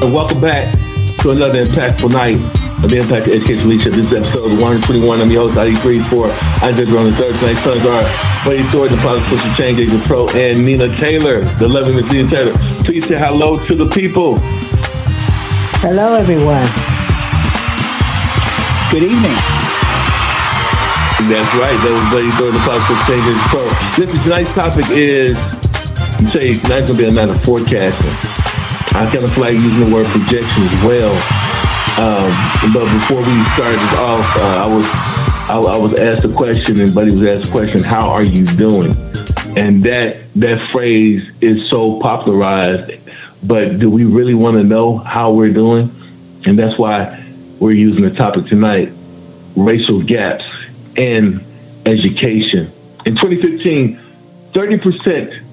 And welcome back to another impactful night of the Impact Education Leadership. This is episode 121. I'm your host, ID Three Four. Isaac on the third place. Sons are Buddy Thornton, the Product Social Change Agent Pro, and Nina Taylor, the loving Miss Nina Taylor. Please say hello to the people. Hello, everyone. Good evening. That's right. That was Buddy Thornton, the Product Social Change Agent Pro. This tonight's topic is, you say tonight's going to be a night of forecasting. I kind of feel like using the word projection as well. Um, but before we started this off, uh, I was I, I, was asked a question, and Buddy was asked a question: How are you doing? And that that phrase is so popularized, but do we really want to know how we're doing? And that's why we're using the topic tonight: racial gaps in education. In 2015, 30 percent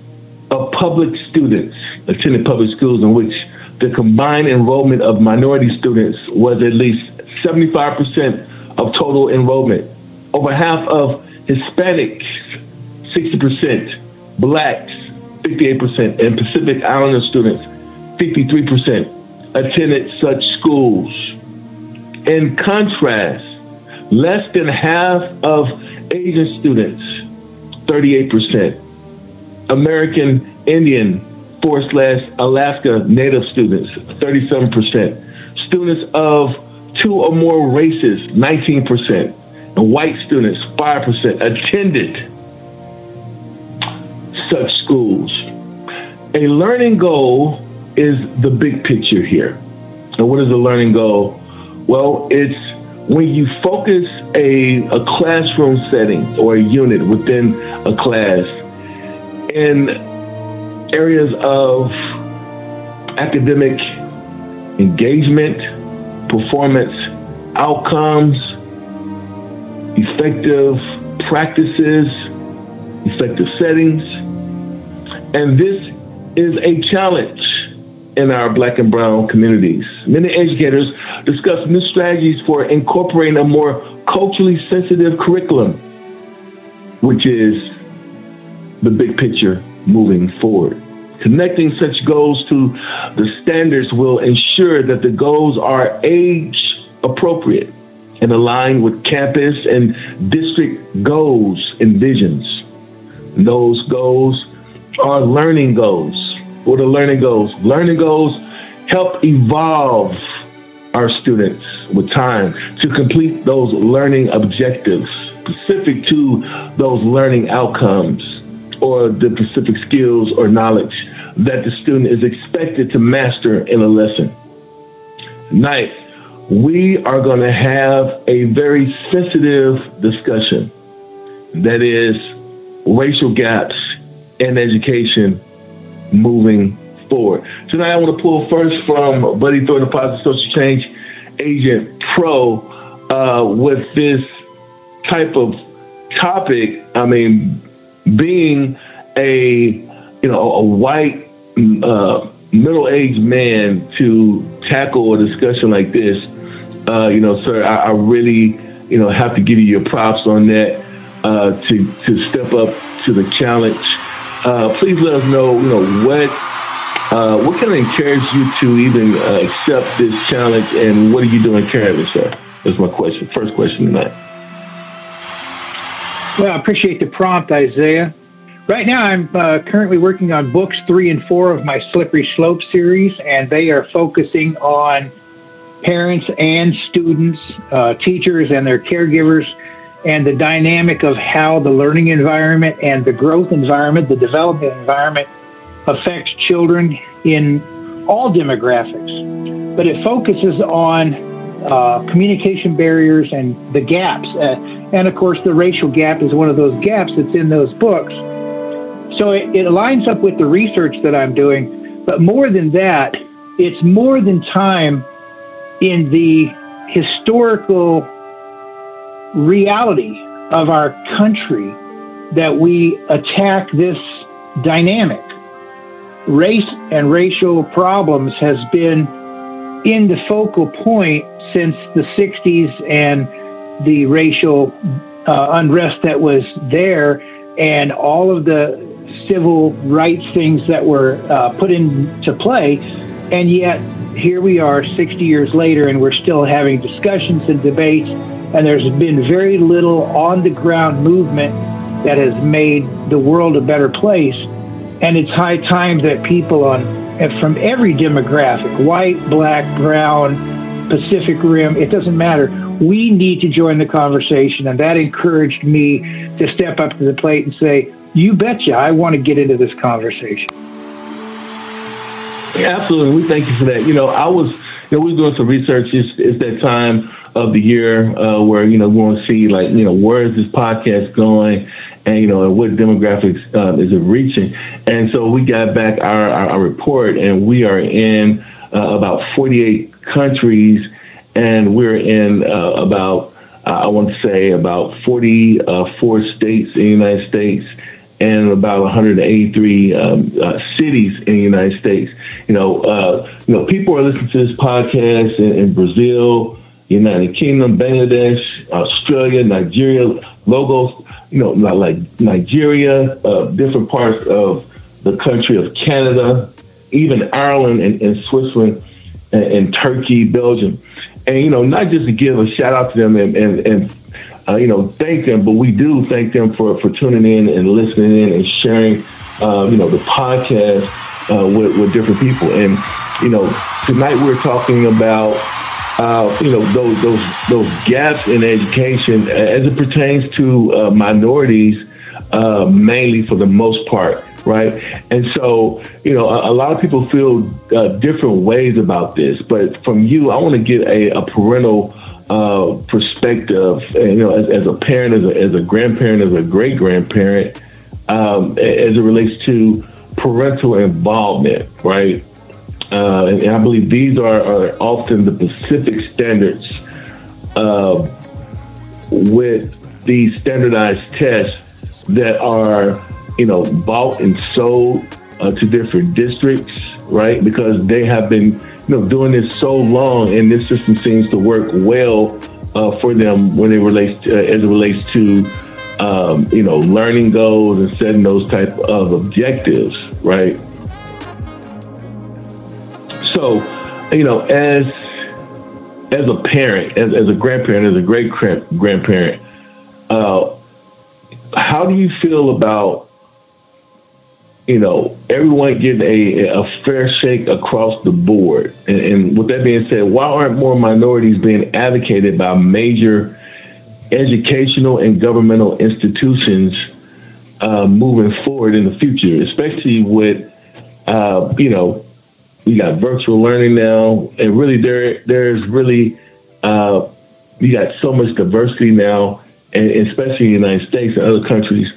public students attended public schools in which the combined enrollment of minority students was at least 75% of total enrollment. Over half of Hispanics, 60%, blacks, 58%, and Pacific Islander students, 53%, attended such schools. In contrast, less than half of Asian students, 38%, American Indian four slash Alaska Native students, 37%. Students of two or more races, 19%. And white students, 5%, attended such schools. A learning goal is the big picture here. And what is a learning goal? Well, it's when you focus a, a classroom setting or a unit within a class in areas of academic engagement, performance outcomes, effective practices, effective settings. And this is a challenge in our black and brown communities. Many educators discuss new strategies for incorporating a more culturally sensitive curriculum, which is the big picture moving forward. Connecting such goals to the standards will ensure that the goals are age appropriate and aligned with campus and district goals and visions. those goals are learning goals. What are learning goals? Learning goals help evolve our students with time to complete those learning objectives specific to those learning outcomes or the specific skills or knowledge that the student is expected to master in a lesson. Ninth, we are going to have a very sensitive discussion that is racial gaps in education moving forward. Tonight, I want to pull first from Buddy Thornton, Positive Social Change Agent Pro, uh, with this type of topic. I mean, being a you know a white uh, middle-aged man to tackle a discussion like this, uh, you know, sir, I, I, really you know have to give you your props on that uh, to to step up to the challenge. Uh, please let us know you know what. Uh, what kind of encouraged you to even uh, accept this challenge, and what are you doing currently, sir? That's my question. First question tonight. Well, I appreciate the prompt, Isaiah. Right now, I'm uh, currently working on books three and four of my Slippery Slope series, and they are focusing on parents and students, uh, teachers and their caregivers, and the dynamic of how the learning environment and the growth environment, the development environment, affects children in all demographics. But it focuses on uh, communication barriers and the gaps. Uh, and of course, the racial gap is one of those gaps that's in those books. So it, it lines up with the research that I'm doing. But more than that, it's more than time in the historical reality of our country that we attack this dynamic. Race and racial problems has been in the focal point since the 60s and the racial uh, unrest that was there and all of the civil rights things that were uh, put into play And yet, here we are 60 years later, and we're still having discussions and debates, and there's been very little on the ground movement that has made the world a better place. And it's high time that people on from every demographic white, black, brown, Pacific Rim, it doesn't matter. We need to join the conversation. And that encouraged me to step up to the plate and say, You betcha, I want to get into this conversation. Absolutely. We thank you for that. You know, I was, you know, we were doing some research. It's, it's that time of the year uh, where you know we want to see like you know where is this podcast going, and you know what demographics uh, is it reaching, and so we got back our, our, our report, and we are in uh, about 48 countries, and we're in uh, about I want to say about 44 states in the United States and about 183 um, uh, cities in the United States. You know, uh, you know, people are listening to this podcast in, in Brazil, United Kingdom, Bangladesh, Australia, Nigeria, Lagos, you know, like Nigeria, uh, different parts of the country of Canada, even Ireland and, and Switzerland and, and, Turkey, Belgium. And, you know, not just to give a shout out to them and, and, and uh, you know, thank them, but we do thank them for, for tuning in and listening in and sharing, uh, you know, the podcast uh, with, with different people. And, you know, tonight we're talking about uh, you know those those those gaps in education as it pertains to uh, minorities, uh, mainly for the most part, right? And so you know a, a lot of people feel uh, different ways about this, but from you, I want to get a, a parental uh, perspective. You know, as, as, a parent, as a, as a grandparent, as a great grandparent, um, as it relates to parental involvement, right? Uh, and, I believe these are, are often the Pacific standards uh, with these standardized tests that are, you know, bought and sold uh, to different districts, right? Because they have been, you know, doing this so long, and this system seems to work well uh, for them when it relates to, as it relates to, um, you know, learning goals and setting those type of objectives, right? So, you know, as as a parent, as, as a grandparent, as a great grandparent, uh, how do you feel about you know everyone getting a, a fair shake across the board? And, and with that being said, why aren't more minorities being advocated by major educational and governmental institutions uh, moving forward in the future, especially with uh, you know we got virtual learning now, and really there there's really uh, you got so much diversity now, and especially in the United States and other countries.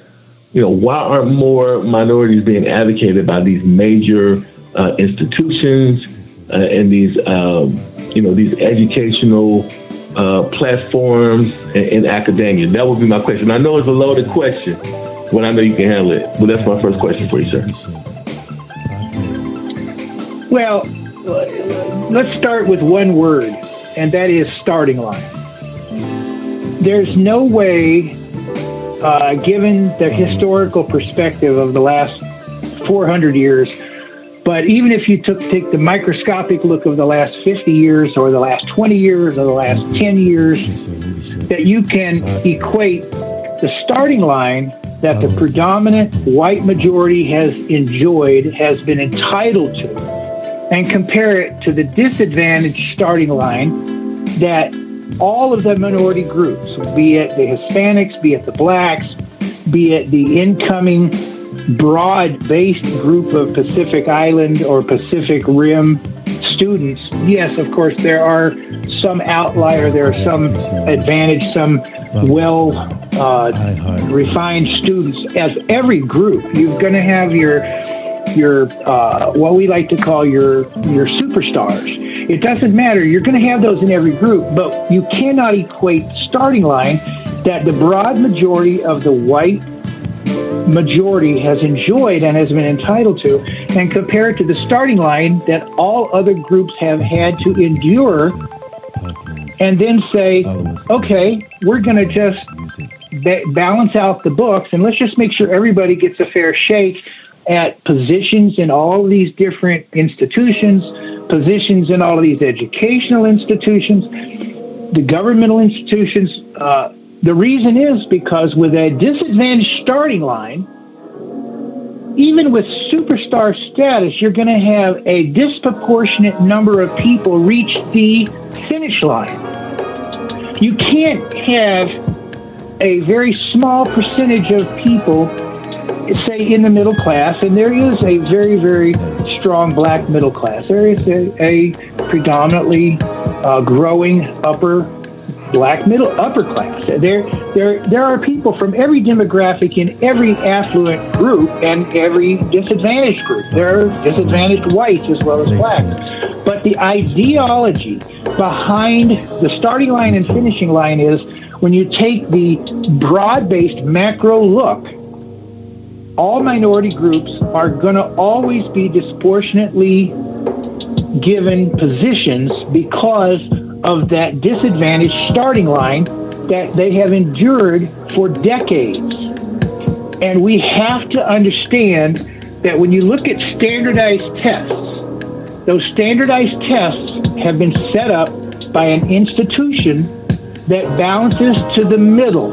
You know, why aren't more minorities being advocated by these major uh, institutions uh, and these um, you know these educational uh, platforms in, in academia? That would be my question. I know it's a loaded question, but I know you can handle it. But that's my first question for you, sir. Well, let's start with one word, and that is starting line. There's no way, uh, given the historical perspective of the last 400 years, but even if you took take the microscopic look of the last 50 years, or the last 20 years, or the last 10 years, that you can equate the starting line that the predominant white majority has enjoyed, has been entitled to and compare it to the disadvantaged starting line that all of the minority groups, be it the Hispanics, be it the blacks, be it the incoming broad based group of Pacific Island or Pacific Rim students, yes, of course, there are some outlier, there are some advantage, some well uh, refined students. As every group, you're going to have your your uh, what we like to call your your superstars. It doesn't matter. You're going to have those in every group, but you cannot equate starting line that the broad majority of the white majority has enjoyed and has been entitled to, and compare it to the starting line that all other groups have had to endure. And then say, okay, we're going to just ba- balance out the books and let's just make sure everybody gets a fair shake at positions in all these different institutions, positions in all these educational institutions, the governmental institutions. Uh, the reason is because with a disadvantaged starting line, even with superstar status, you're going to have a disproportionate number of people reach the finish line. You can't have a very small percentage of people, say in the middle class, and there is a very, very strong black middle class. There is a, a predominantly uh, growing upper black middle upper class. There, there, there are people from every demographic in every affluent group and every disadvantaged group. There are disadvantaged whites as well as blacks. But the ideology behind the starting line and finishing line is when you take the broad-based macro look. All minority groups are going to always be disproportionately given positions because of that disadvantaged starting line that they have endured for decades. And we have to understand that when you look at standardized tests, those standardized tests have been set up by an institution that balances to the middle,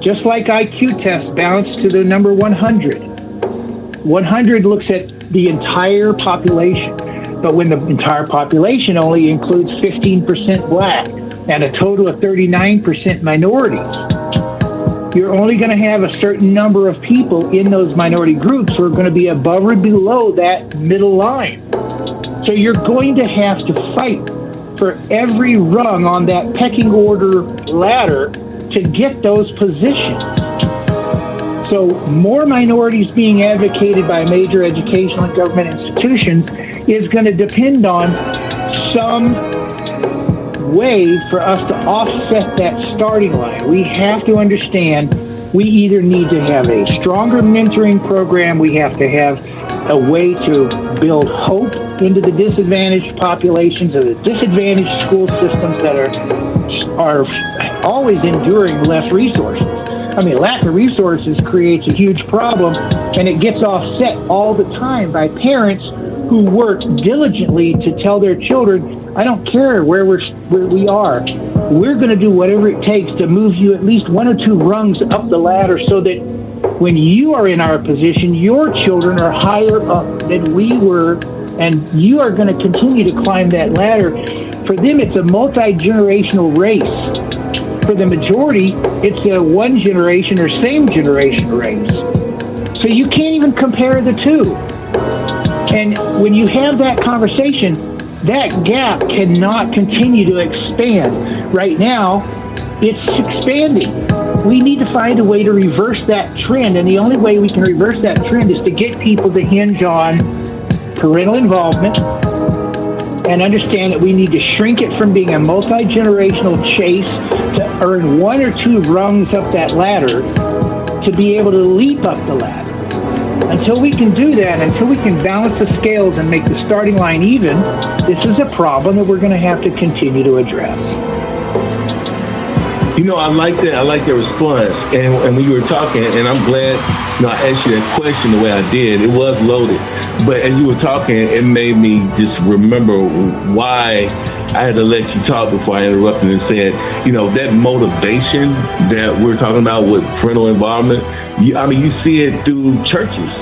just like IQ tests balance to the number 100. 100 looks at the entire population. But when the entire population only includes 15% black and a total of 39% minorities, you're only going to have a certain number of people in those minority groups who are going to be above or below that middle line. So you're going to have to fight for every rung on that pecking order ladder to get those positions. So more minorities being advocated by major educational and government institutions is going to depend on some way for us to offset that starting line. We have to understand we either need to have a stronger mentoring program, we have to have a way to build hope into the disadvantaged populations or the disadvantaged school systems that are are always enduring less resources. I mean, lack of resources creates a huge problem, and it gets offset all the time by parents who work diligently to tell their children, I don't care where we're where we are. We're going to do whatever it takes to move you at least one or two rungs up the ladder so that when you are in our position, your children are higher up than we were, and you are going to continue to climb that ladder. For them, it's a multi generational race. For the majority, it's a one generation or same generation race. So you can't even compare the two. And when you have that conversation, that gap cannot continue to expand. Right now, it's expanding. We need to find a way to reverse that trend, and the only way we can reverse that trend is to get people to hinge on parental involvement and understand that we need to shrink it from being a multi generational chase to earn one or two rungs up that ladder to be able to leap up the ladder. Until we can do that, until we can balance the scales and make the starting line even, this is a problem that we're going to have to continue to address. You know, I like that. I like that response. And, and when you were talking, and I'm glad you know, I asked you that question the way I did. It was loaded. But as you were talking, it made me just remember why I had to let you talk before I interrupted and said, you know, that motivation that we're talking about with parental involvement, you, I mean, you see it through churches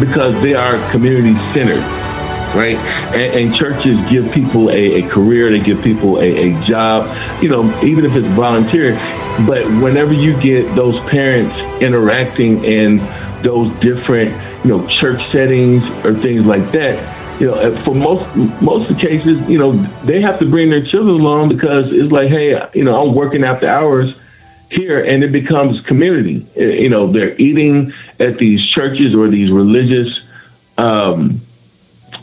because they are community centered, right? And, and churches give people a, a, career, they give people a, a job, you know, even if it's volunteer. But whenever you get those parents interacting in those different, you know, church settings or things like that, you know, for most most of the cases, you know, they have to bring their children along because it's like, hey, you know, I'm working after hours here and it becomes community. You know, they're eating at these churches or these religious um,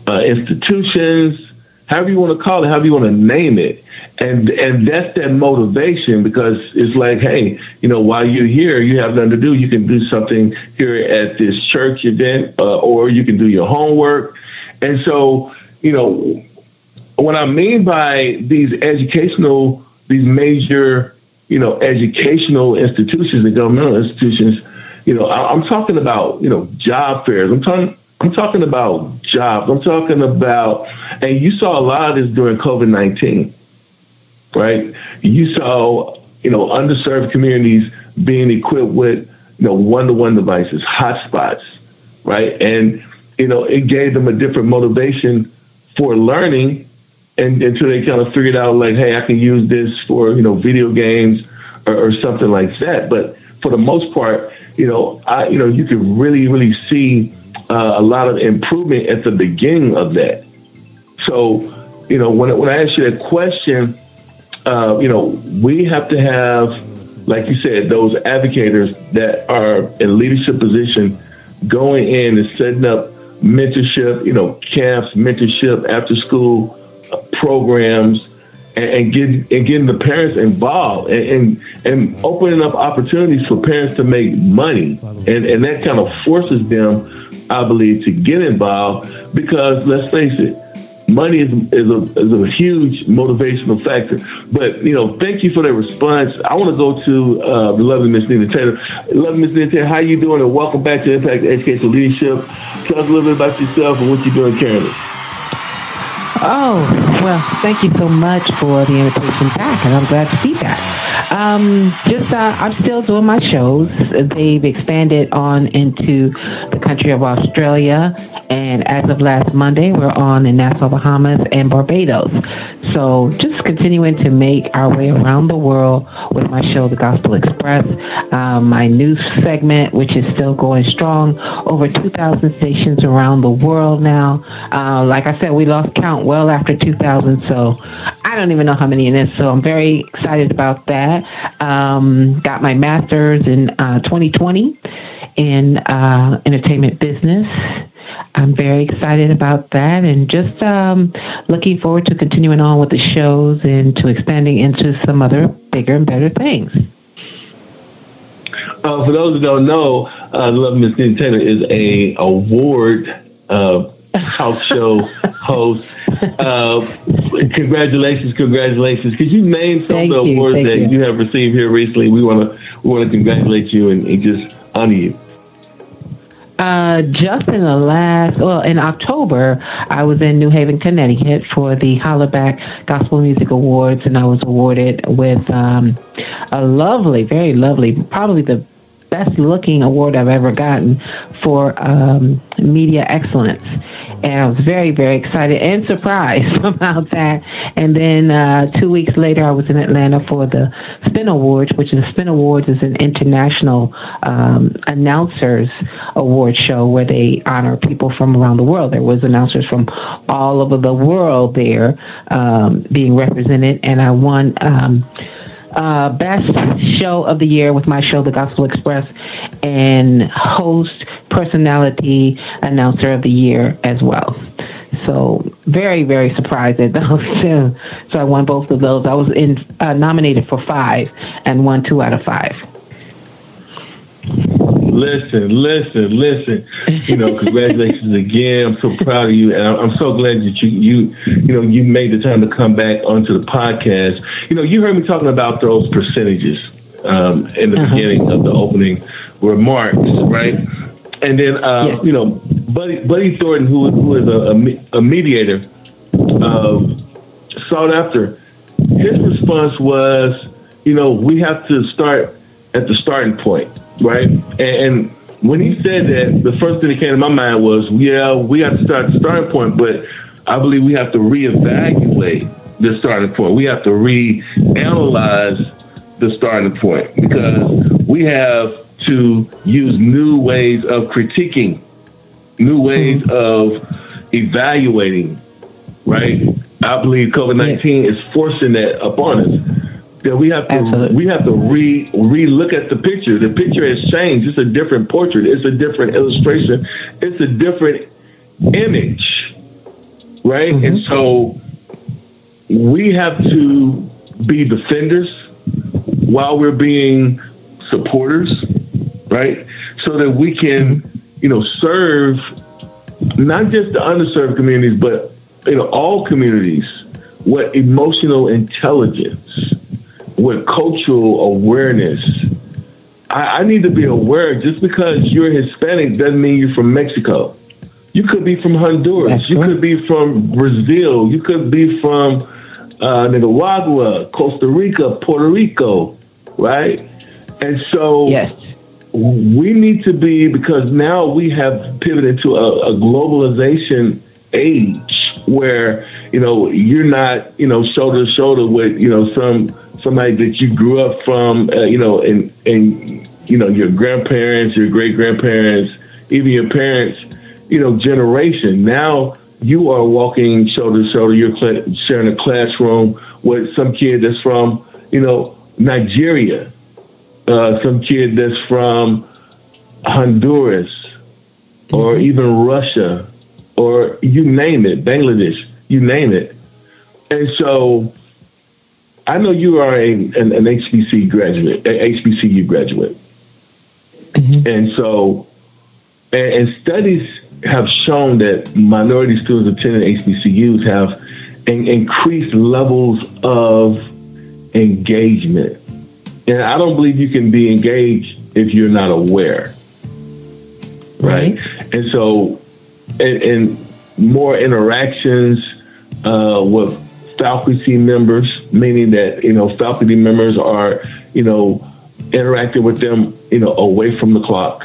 uh, institutions, however you want to call it, however you want to name it. And and that's that motivation because it's like, hey, you know, while you're here, you have nothing to do. You can do something here at this church event, uh, or you can do your homework. And so, you know, what I mean by these educational, these major you know, educational institutions and governmental institutions, you know, I, I'm talking about, you know, job fairs. I'm talking I'm talking about jobs. I'm talking about, and you saw a lot of this during COVID 19, right? You saw, you know, underserved communities being equipped with, you know, one to one devices, hotspots, right? And, you know, it gave them a different motivation for learning and until they kind of figured out, like, hey, I can use this for, you know, video games or, or something like that. But for the most part, you know, I, you know, you could really, really see uh, a lot of improvement at the beginning of that. So, you know, when, when I ask you that question, uh, you know, we have to have, like you said, those advocates that are in leadership position going in and setting up mentorship, you know, camps, mentorship, after school uh, programs, and, and getting and getting the parents involved and, and, and opening up opportunities for parents to make money, and and that kind of forces them I believe, to get involved because let's face it, money is, is, a, is a huge motivational factor. But, you know, thank you for that response. I want to go to uh, lovely Miss Nina Taylor. Lovely Miss Nina Taylor, how you doing? And welcome back to Impact Educational Leadership. Tell us a little bit about yourself and what you're doing currently. Oh, well, thank you so much for the invitation back, and I'm glad to be back. Um, just, uh, I'm still doing my shows. They've expanded on into the country of Australia, and as of last Monday, we're on in Nassau, Bahamas, and Barbados. So, just continuing to make our way around the world with my show, The Gospel Express, um, my news segment, which is still going strong, over 2,000 stations around the world now. Uh, like I said, we lost count well after 2000, so I don't even know how many it is. So I'm very excited about that. Um, got my master's in uh, 2020 in uh, entertainment business. I'm very excited about that and just um, looking forward to continuing on with the shows and to expanding into some other bigger and better things. Uh, for those who don't know, uh, Love Miss Taylor is a award uh, house show host. Uh, congratulations, congratulations! Because you named some thank of the you, awards that you. you. have received here recently. We want to we want to congratulate you and, and just honor you. Uh, just in the last, well, in October, I was in New Haven, Connecticut for the Hollaback Gospel Music Awards, and I was awarded with um, a lovely, very lovely, probably the best looking award I've ever gotten for um, media excellence. And I was very, very excited and surprised about that. And then uh, two weeks later, I was in Atlanta for the Spin Awards, which the Spin Awards is an international um, announcers award show where they honor people from around the world. There was announcers from all over the world there um, being represented, and I won. Uh, best show of the year with my show, The Gospel Express, and host, personality, announcer of the year as well. So very, very surprised at those two. So I won both of those. I was in uh, nominated for five and won two out of five. Listen, listen, listen. You know, congratulations again. I'm so proud of you, and I'm so glad that you you you know you made the time to come back onto the podcast. You know, you heard me talking about those percentages um, in the uh-huh. beginning of the opening remarks, right? And then uh, you know, Buddy Buddy Thornton, who who is a, a mediator, uh, sought after. His response was, you know, we have to start at the starting point right? And, and when he said that, the first thing that came to my mind was, yeah, we have to start the starting point, but I believe we have to reevaluate the starting point. We have to reanalyze the starting point because we have to use new ways of critiquing, new ways mm-hmm. of evaluating, right? I believe COVID 19 is forcing that upon us that we have to Absolutely. we have to re re look at the picture. The picture has changed. It's a different portrait. It's a different illustration. It's a different image, right? Mm-hmm. And so we have to be defenders while we're being supporters, right? So that we can, you know, serve not just the underserved communities, but you know all communities What emotional intelligence with cultural awareness I, I need to be aware. Just because you're Hispanic doesn't mean you're from Mexico. You could be from Honduras. That's you right. could be from Brazil. You could be from uh, Nicaragua, Costa Rica, Puerto Rico, right? And so Yes. we need to be because now we have pivoted to a, a globalization age where you know you're not you know shoulder to shoulder with you know some somebody that you grew up from uh, you know and and you know your grandparents your great grandparents even your parents you know generation now you are walking shoulder to shoulder you're cl- sharing a classroom with some kid that's from you know Nigeria uh, some kid that's from Honduras or even Russia or you name it, Bangladesh, you name it. And so I know you are a, an, an HBC graduate, a HBCU graduate. And so, and, and studies have shown that minority students attending HBCUs have in, increased levels of engagement. And I don't believe you can be engaged if you're not aware. Right. And so, and, and more interactions uh, with faculty members, meaning that, you know, faculty members are, you know, interacting with them, you know, away from the clock.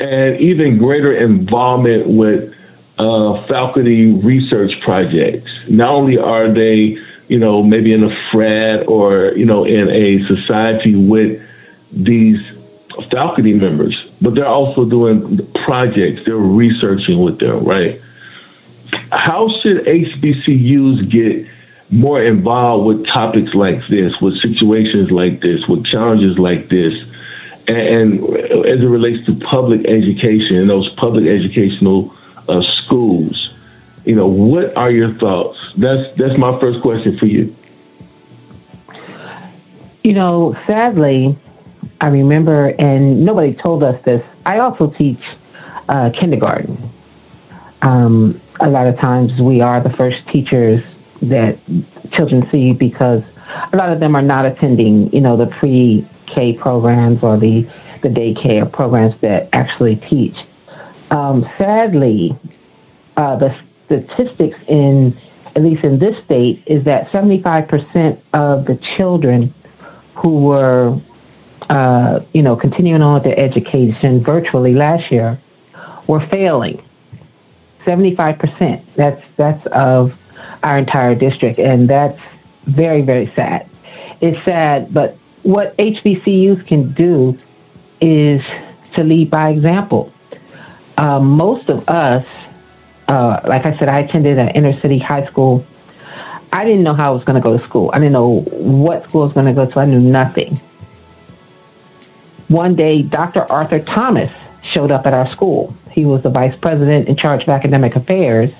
And even greater involvement with uh, faculty research projects. Not only are they, you know, maybe in a frat or, you know, in a society with these faculty members, but they're also doing projects. They're researching with them, right? How should HBCUs get more involved with topics like this, with situations like this, with challenges like this, and, and as it relates to public education and those public educational uh, schools? You know, what are your thoughts? That's that's my first question for you. You know, sadly, I remember, and nobody told us this. I also teach uh, kindergarten. Um, a lot of times, we are the first teachers that children see because a lot of them are not attending, you know, the pre-K programs or the the daycare programs that actually teach. Um, sadly, uh, the statistics in at least in this state is that 75% of the children who were uh, you know, continuing on with their education virtually last year were failing. 75%. That's that's of our entire district, and that's very very sad. It's sad, but what HBCUs can do is to lead by example. Uh, most of us, uh, like I said, I attended an inner city high school. I didn't know how I was going to go to school. I didn't know what school I was going to go to. I knew nothing one day Dr. Arthur Thomas showed up at our school. He was the vice president in charge of academic affairs,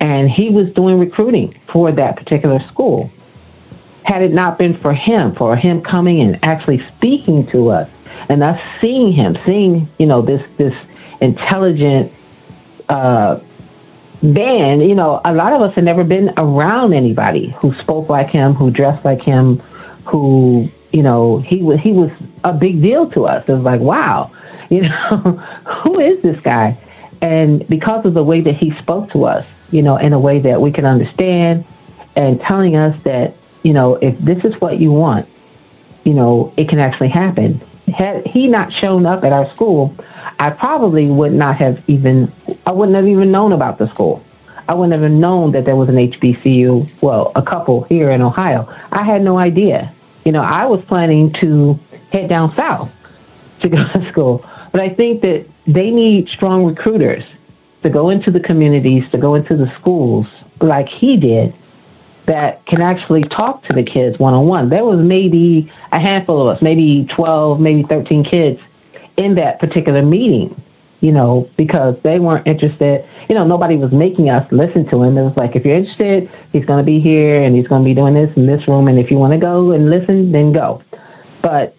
and he was doing recruiting for that particular school. Had it not been for him, for him coming and actually speaking to us, and us seeing him, seeing you know this this intelligent uh, man, you know, a lot of us had never been around anybody who spoke like him, who dressed like him, who you know, he was he was a big deal to us. It was like, wow, you know, who is this guy? And because of the way that he spoke to us, you know, in a way that we can understand, and telling us that, you know, if this is what you want, you know, it can actually happen. Had he not shown up at our school, I probably would not have even, I wouldn't have even known about the school. I wouldn't have known that there was an HBCU, well, a couple here in Ohio. I had no idea. You know, I was planning to head down south to go to school. But I think that they need strong recruiters to go into the communities, to go into the schools like he did that can actually talk to the kids one on one. There was maybe a handful of us, maybe 12, maybe 13 kids in that particular meeting, you know, because they weren't interested. You know, nobody was making us listen to him. It was like, if you're interested, he's going to be here and he's going to be doing this in this room. And if you want to go and listen, then go. But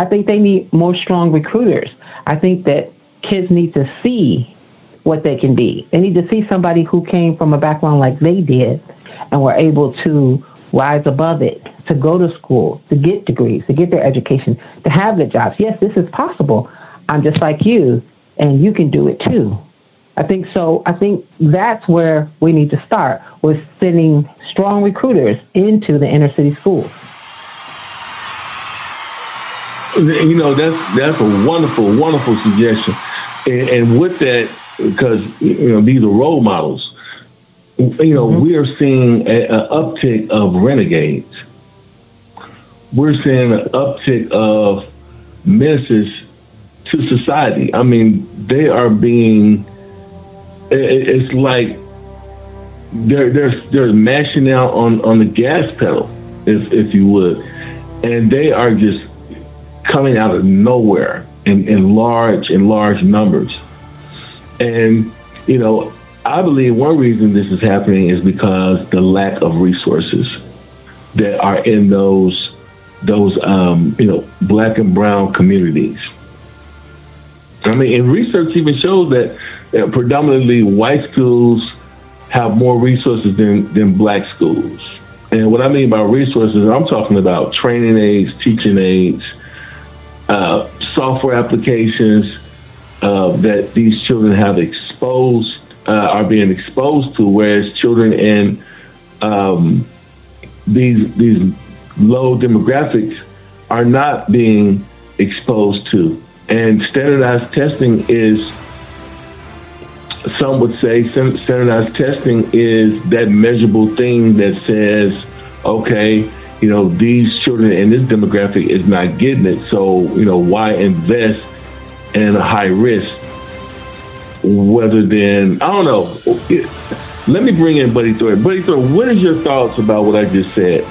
I think they need more strong recruiters. I think that kids need to see what they can be. They need to see somebody who came from a background like they did and were able to rise above it, to go to school, to get degrees, to get their education, to have the jobs. Yes, this is possible. I'm just like you, and you can do it too. I think so. I think that's where we need to start with sending strong recruiters into the inner city schools. You know, that's that's a wonderful, wonderful suggestion. And, and with that, because you know these are role models. You know, mm-hmm. we are seeing an uptick of renegades. We're seeing an uptick of menaces to society. I mean, they are being. It's like they're they're they're mashing out on on the gas pedal, if if you would, and they are just coming out of nowhere in, in large in large numbers. And you know, I believe one reason this is happening is because the lack of resources that are in those those um, you know black and brown communities. I mean, and research even shows that, that predominantly white schools have more resources than, than black schools. And what I mean by resources, I'm talking about training aids, teaching aids, uh, software applications uh, that these children have exposed, uh, are being exposed to, whereas children in um, these these low demographics are not being exposed to. And standardized testing is, some would say, standardized testing is that measurable thing that says, okay, you know, these children in this demographic is not getting it. So, you know, why invest in a high risk rather than, I don't know. Let me bring in Buddy Thor. Buddy Thor, what is your thoughts about what I just said?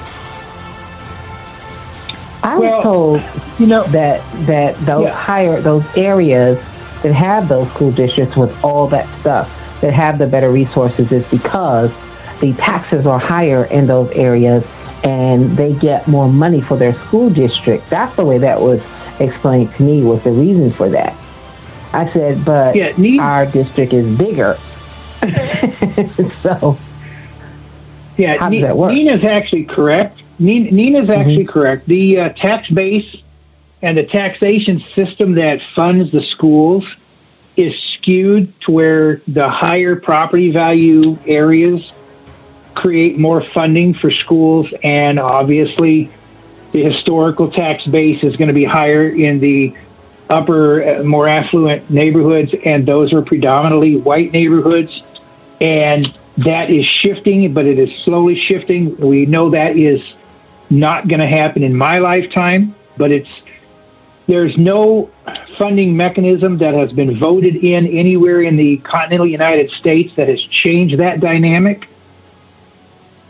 I was well, told, you know, that that those yeah. higher those areas that have those school districts with all that stuff that have the better resources is because the taxes are higher in those areas and they get more money for their school district. That's the way that was explained to me was the reason for that. I said, but yeah, our district is bigger. so yeah, how does that work? Nina's actually correct. Nina's mm-hmm. actually correct. The uh, tax base and the taxation system that funds the schools is skewed to where the higher property value areas create more funding for schools, and obviously, the historical tax base is going to be higher in the upper, uh, more affluent neighborhoods, and those are predominantly white neighborhoods. And that is shifting, but it is slowly shifting. We know that is not going to happen in my lifetime, but it's there's no funding mechanism that has been voted in anywhere in the continental United States that has changed that dynamic.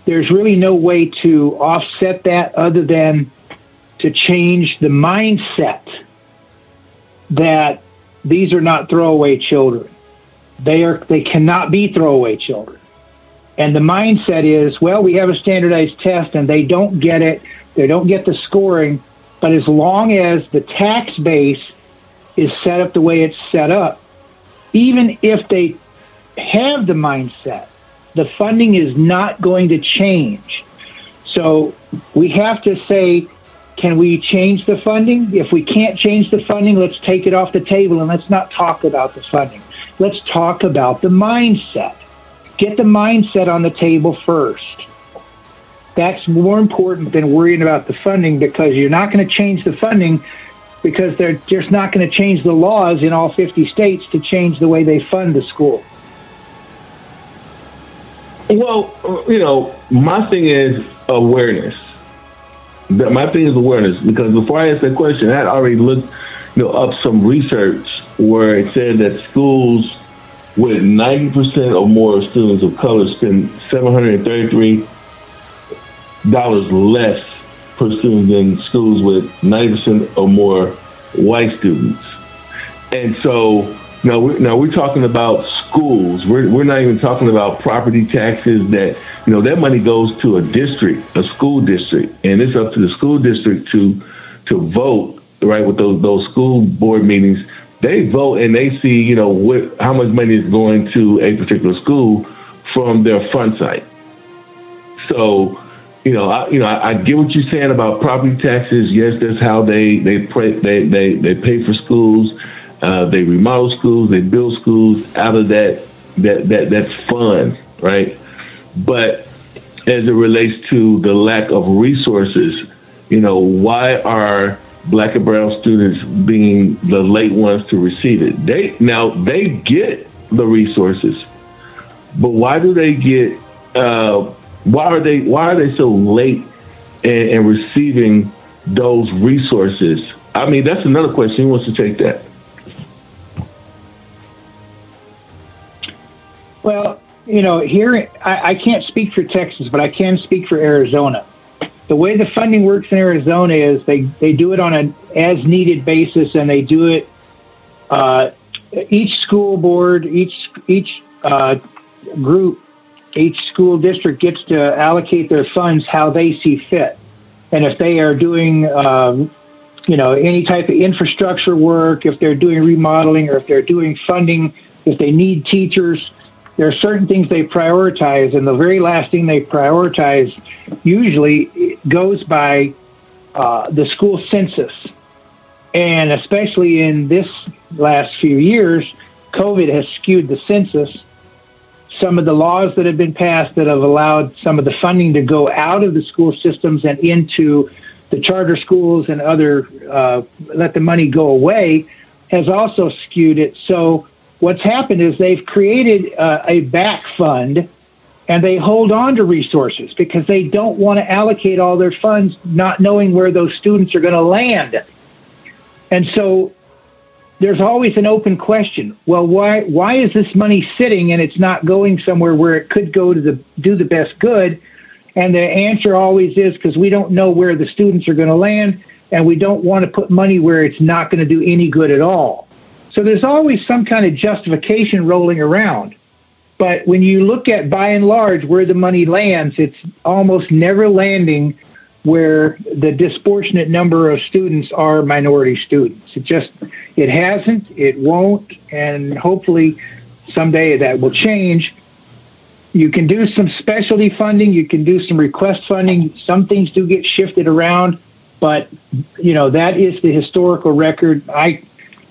There's really no way to offset that other than to change the mindset that these are not throwaway children. They are they cannot be throwaway children. And the mindset is, well, we have a standardized test and they don't get it, they don't get the scoring, but as long as the tax base is set up the way it's set up, even if they have the mindset, the funding is not going to change. So we have to say, can we change the funding? If we can't change the funding, let's take it off the table and let's not talk about the funding. Let's talk about the mindset. Get the mindset on the table first. That's more important than worrying about the funding because you're not going to change the funding because they're just not going to change the laws in all 50 states to change the way they fund the school. Well, you know, my thing is awareness. My thing is awareness because before I asked that question, I had already looked, you know, up some research where it said that schools with 90% or more students of color spend $733 less per student than schools with 90% or more white students. And so now we're, now we're talking about schools. We're, we're not even talking about property taxes that, you know, that money goes to a district, a school district, and it's up to the school district to, to vote, right, with those, those school board meetings they vote and they see, you know, what, how much money is going to a particular school from their fund site. So, you know, I, you know, I, I get what you're saying about property taxes. Yes, that's how they they pay, they they they pay for schools. Uh, they remodel schools. They build schools out of that that that that fund, right? But as it relates to the lack of resources, you know, why are black and brown students being the late ones to receive it? They now they get the resources, but why do they get? Uh, why are they? Why are they so late in, in receiving those resources? I mean, that's another question. Who wants to take that? Well, you know, here I, I can't speak for Texas, but I can speak for Arizona. The way the funding works in Arizona is they, they do it on an as needed basis, and they do it. Uh, each school board, each each uh, group, each school district gets to allocate their funds how they see fit, and if they are doing um, you know any type of infrastructure work, if they're doing remodeling, or if they're doing funding, if they need teachers, there are certain things they prioritize, and the very last thing they prioritize usually goes by uh, the school census. And especially in this last few years, COVID has skewed the census. Some of the laws that have been passed that have allowed some of the funding to go out of the school systems and into the charter schools and other, uh, let the money go away, has also skewed it. So what's happened is they've created uh, a back fund and they hold on to resources because they don't want to allocate all their funds not knowing where those students are going to land. And so there's always an open question. Well, why why is this money sitting and it's not going somewhere where it could go to the do the best good? And the answer always is because we don't know where the students are going to land and we don't want to put money where it's not going to do any good at all. So there's always some kind of justification rolling around. But when you look at by and large where the money lands, it's almost never landing where the disproportionate number of students are minority students. It just it hasn't, it won't, and hopefully someday that will change. You can do some specialty funding, you can do some request funding. Some things do get shifted around, but you know that is the historical record. I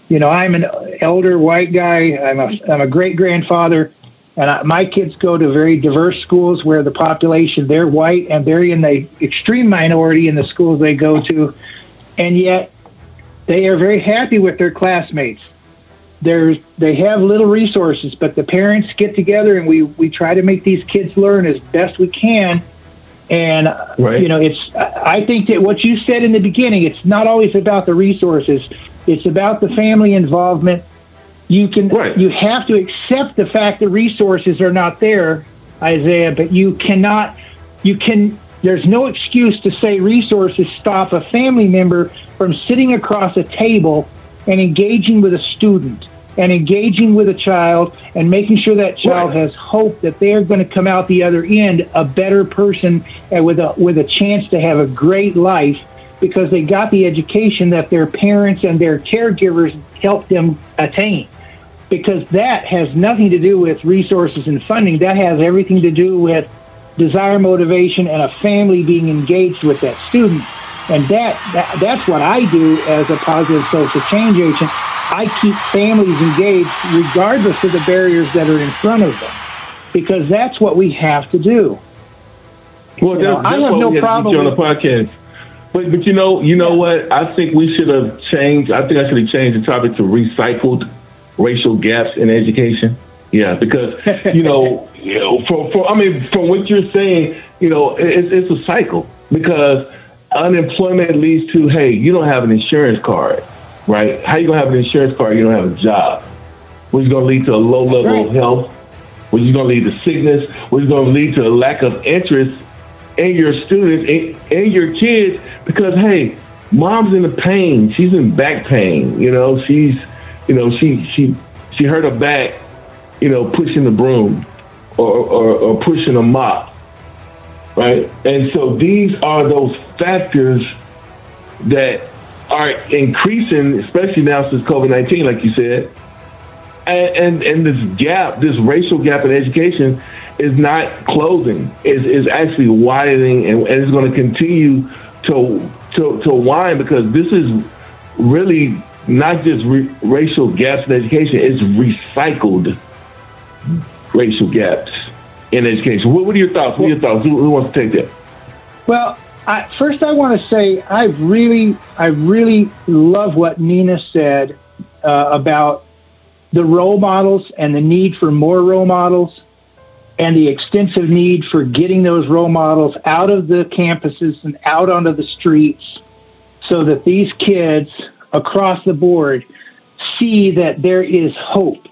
you know, I'm an elder white guy. I'm a, I'm a great grandfather, and I, my kids go to very diverse schools where the population they're white and they're in the extreme minority in the schools they go to, and yet they are very happy with their classmates. There's they have little resources, but the parents get together and we we try to make these kids learn as best we can. And right. you know, it's I think that what you said in the beginning, it's not always about the resources. It's about the family involvement. You can right. you have to accept the fact that resources are not there, Isaiah, but you cannot you can there's no excuse to say resources stop a family member from sitting across a table and engaging with a student and engaging with a child and making sure that child right. has hope that they're going to come out the other end a better person and with a with a chance to have a great life because they got the education that their parents and their caregivers helped them attain. Because that has nothing to do with resources and funding. That has everything to do with desire, motivation, and a family being engaged with that student. And that, that that's what I do as a positive social change agent. I keep families engaged regardless of the barriers that are in front of them. Because that's what we have to do. Well, you know, I have no problem on the podcast. But but you know you know what? I think we should have changed. I think I should have changed the topic to recycled racial gaps in education. Yeah, because you know, you know, for, for I mean, from what you're saying, you know, it's it's a cycle because unemployment leads to hey, you don't have an insurance card, right? How you gonna have an insurance card? You don't have a job, which is gonna lead to a low level right. of health, which is gonna lead to sickness, which is gonna lead to a lack of interest in your students and your kids because hey, mom's in the pain. She's in back pain. You know, she's you know she she she hurt her back. You know, pushing the broom or or, or pushing a mop. Right, and so these are those factors that are increasing, especially now since COVID nineteen, like you said, and, and this gap, this racial gap in education, is not closing; is is actually widening, and, and it's going to continue to to to widen because this is really not just re- racial gaps in education; it's recycled racial gaps in education. What, what are your thoughts? What are your thoughts? Who, who wants to take that? Well, I, first I want to say I really, I really love what Nina said uh, about the role models and the need for more role models and the extensive need for getting those role models out of the campuses and out onto the streets so that these kids across the board see that there is hope.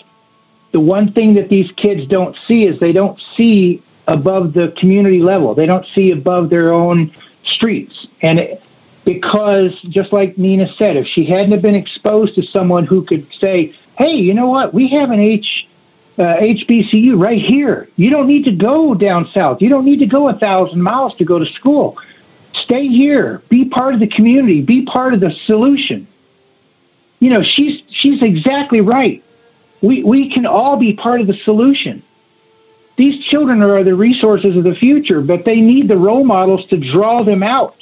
The one thing that these kids don't see is they don't see above the community level. They don't see above their own streets. And it, because just like Nina said, if she hadn't have been exposed to someone who could say, "Hey, you know what? We have an H uh, HBCU right here. You don't need to go down south. You don't need to go a thousand miles to go to school. Stay here. Be part of the community. Be part of the solution." You know, she's she's exactly right. We we can all be part of the solution. These children are the resources of the future, but they need the role models to draw them out.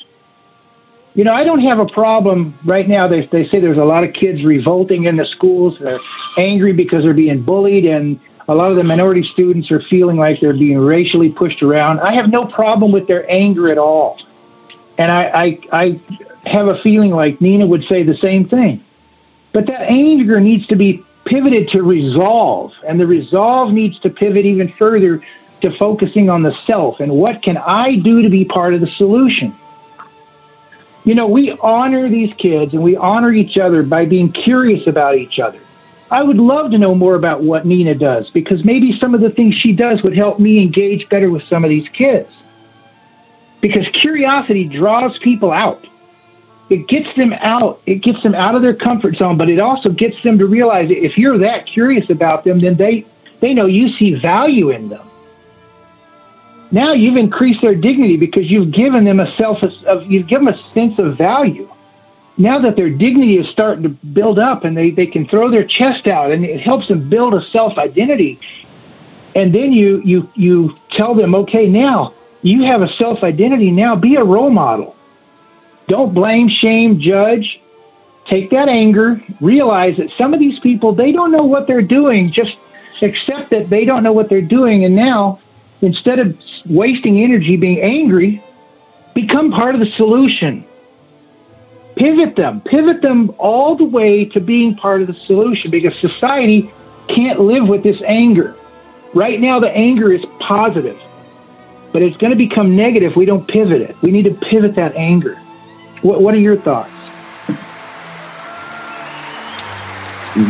You know, I don't have a problem right now. They, they say there's a lot of kids revolting in the schools. They're angry because they're being bullied, and a lot of the minority students are feeling like they're being racially pushed around. I have no problem with their anger at all. And I, I, I have a feeling like Nina would say the same thing. But that anger needs to be pivoted to resolve, and the resolve needs to pivot even further to focusing on the self and what can I do to be part of the solution. You know, we honor these kids and we honor each other by being curious about each other. I would love to know more about what Nina does because maybe some of the things she does would help me engage better with some of these kids. Because curiosity draws people out. It gets them out. It gets them out of their comfort zone, but it also gets them to realize if you're that curious about them, then they, they know you see value in them. Now you've increased their dignity because you've given them a self of you've given them a sense of value. Now that their dignity is starting to build up and they, they can throw their chest out and it helps them build a self identity. And then you you you tell them, okay, now you have a self identity, now be a role model. Don't blame, shame, judge. Take that anger, realize that some of these people they don't know what they're doing, just accept that they don't know what they're doing and now instead of wasting energy being angry, become part of the solution. Pivot them, pivot them all the way to being part of the solution because society can't live with this anger. Right now, the anger is positive, but it's going to become negative if we don't pivot it. We need to pivot that anger. What, what are your thoughts?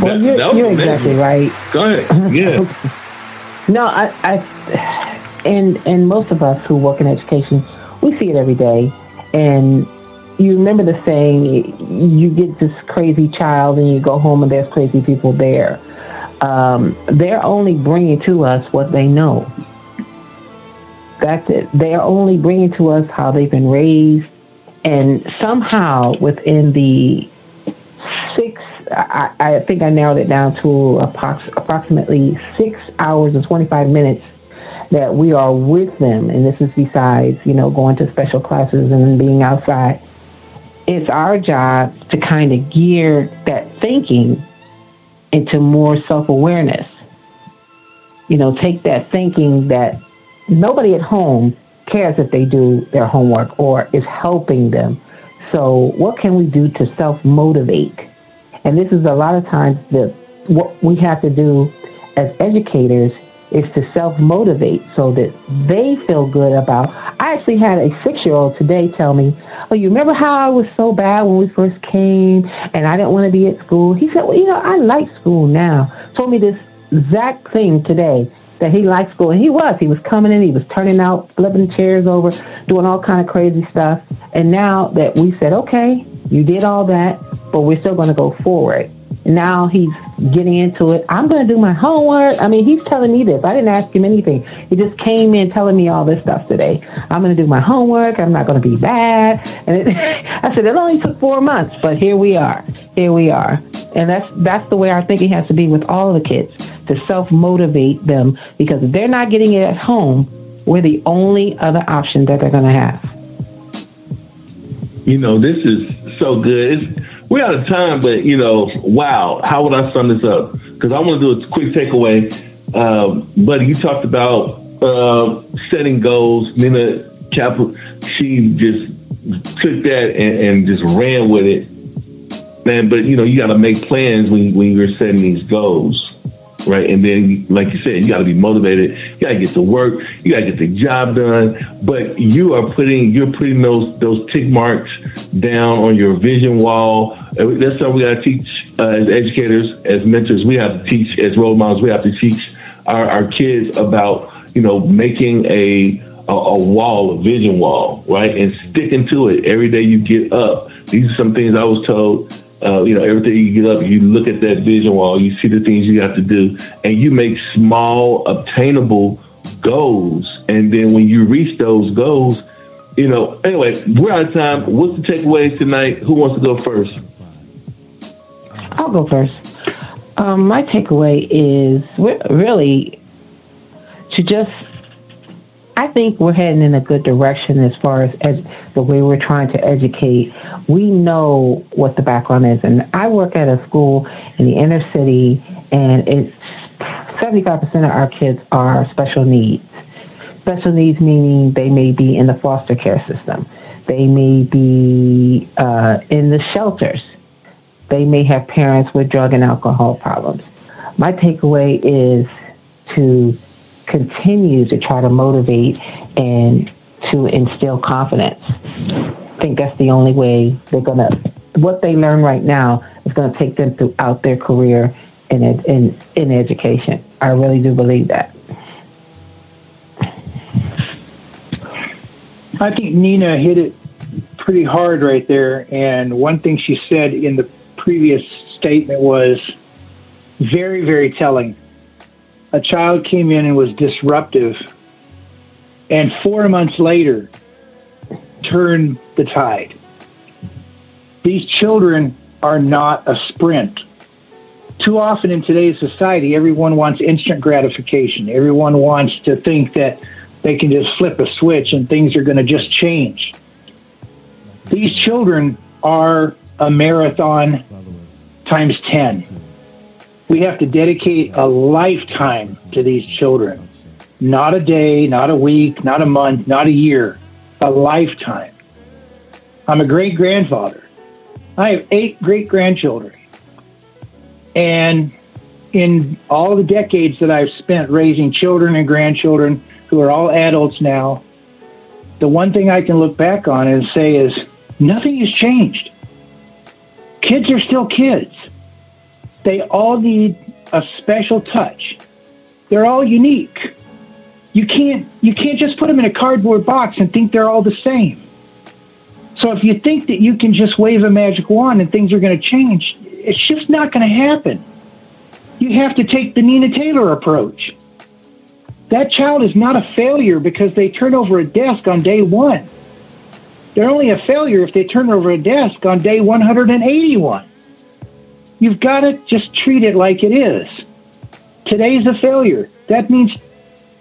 Well, you're, you're exactly right. Go ahead. Yeah. no, I, I and and most of us who work in education, we see it every day. And you remember the saying, you get this crazy child and you go home and there's crazy people there. Um, they're only bringing to us what they know. That's it. They're only bringing to us how they've been raised. And somehow within the six, I, I think I narrowed it down to approximately six hours and 25 minutes that we are with them, and this is besides, you know, going to special classes and being outside. It's our job to kind of gear that thinking into more self awareness. You know, take that thinking that nobody at home cares if they do their homework or is helping them. So, what can we do to self motivate? And this is a lot of times the what we have to do as educators is to self motivate so that they feel good about. I actually had a six year old today tell me, Oh, you remember how I was so bad when we first came and I didn't want to be at school? He said, Well, you know, I like school now. Told me this exact thing today that he liked school and he was. He was coming in, he was turning out, flipping chairs over, doing all kind of crazy stuff. And now that we said, Okay, you did all that, but we're still gonna go forward now he's getting into it. I'm going to do my homework. I mean, he's telling me this. I didn't ask him anything. He just came in telling me all this stuff today. I'm going to do my homework. I'm not going to be bad. And it, I said it only took four months, but here we are. Here we are. And that's that's the way our thinking has to be with all the kids to self motivate them because if they're not getting it at home, we're the only other option that they're going to have. You know, this is so good. It's, we're out of time, but you know, wow, how would I sum this up? Because I want to do a quick takeaway. Um, buddy, you talked about uh, setting goals. Nina Cap, she just took that and, and just ran with it. Man, but you know, you got to make plans when when you're setting these goals right? And then, like you said, you got to be motivated. You got to get to work. You got to get the job done. But you are putting you're putting those those tick marks down on your vision wall. That's something we got to teach uh, as educators, as mentors. We have to teach as role models. We have to teach our, our kids about you know making a a, a wall, a vision wall, right, and sticking to it every day you get up. These are some things I was told uh, you know, every day you get up, you look at that vision wall, you see the things you have to do, and you make small, obtainable goals. And then when you reach those goals, you know, anyway, we're out of time. What's the takeaways tonight? Who wants to go first? I'll go first. Um, my takeaway is really to just I think we're heading in a good direction as far as, the way we're trying to educate. We know what the background is, and I work at a school in the inner city, and it's 75% of our kids are special needs. Special needs meaning they may be in the foster care system, they may be uh, in the shelters, they may have parents with drug and alcohol problems. My takeaway is to continue to try to motivate and to instill confidence. I think that's the only way they're going to, what they learn right now is going to take them throughout their career in, in, in education. I really do believe that. I think Nina hit it pretty hard right there. And one thing she said in the previous statement was very, very telling a child came in and was disruptive, and four months later turned the tide. These children are not a sprint. Too often in today's society, everyone wants instant gratification. Everyone wants to think that they can just flip a switch and things are going to just change. These children are a marathon times 10 we have to dedicate a lifetime to these children. Not a day, not a week, not a month, not a year, a lifetime. I'm a great grandfather. I have eight great grandchildren. And in all the decades that I've spent raising children and grandchildren who are all adults now, the one thing I can look back on and say is nothing has changed. Kids are still kids they all need a special touch. They're all unique. You can't you can't just put them in a cardboard box and think they're all the same. So if you think that you can just wave a magic wand and things are going to change, it's just not going to happen. You have to take the Nina Taylor approach. That child is not a failure because they turn over a desk on day one. They're only a failure if they turn over a desk on day 181. You've got to just treat it like it is. Today's a failure. That means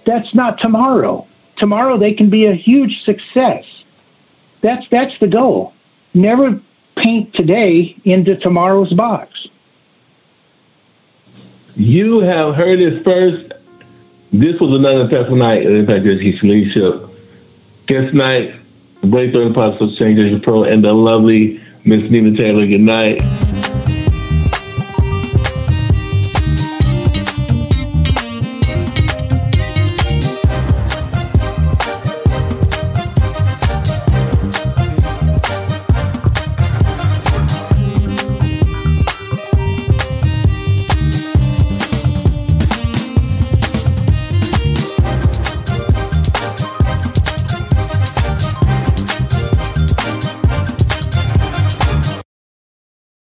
that's not tomorrow. Tomorrow they can be a huge success. That's that's the goal. Never paint today into tomorrow's box. You have heard it first. This was another successful night of Impact Education Leadership. Guest night, Breakthrough Impossible Change Pro, and the lovely Miss Nina Taylor. Good night.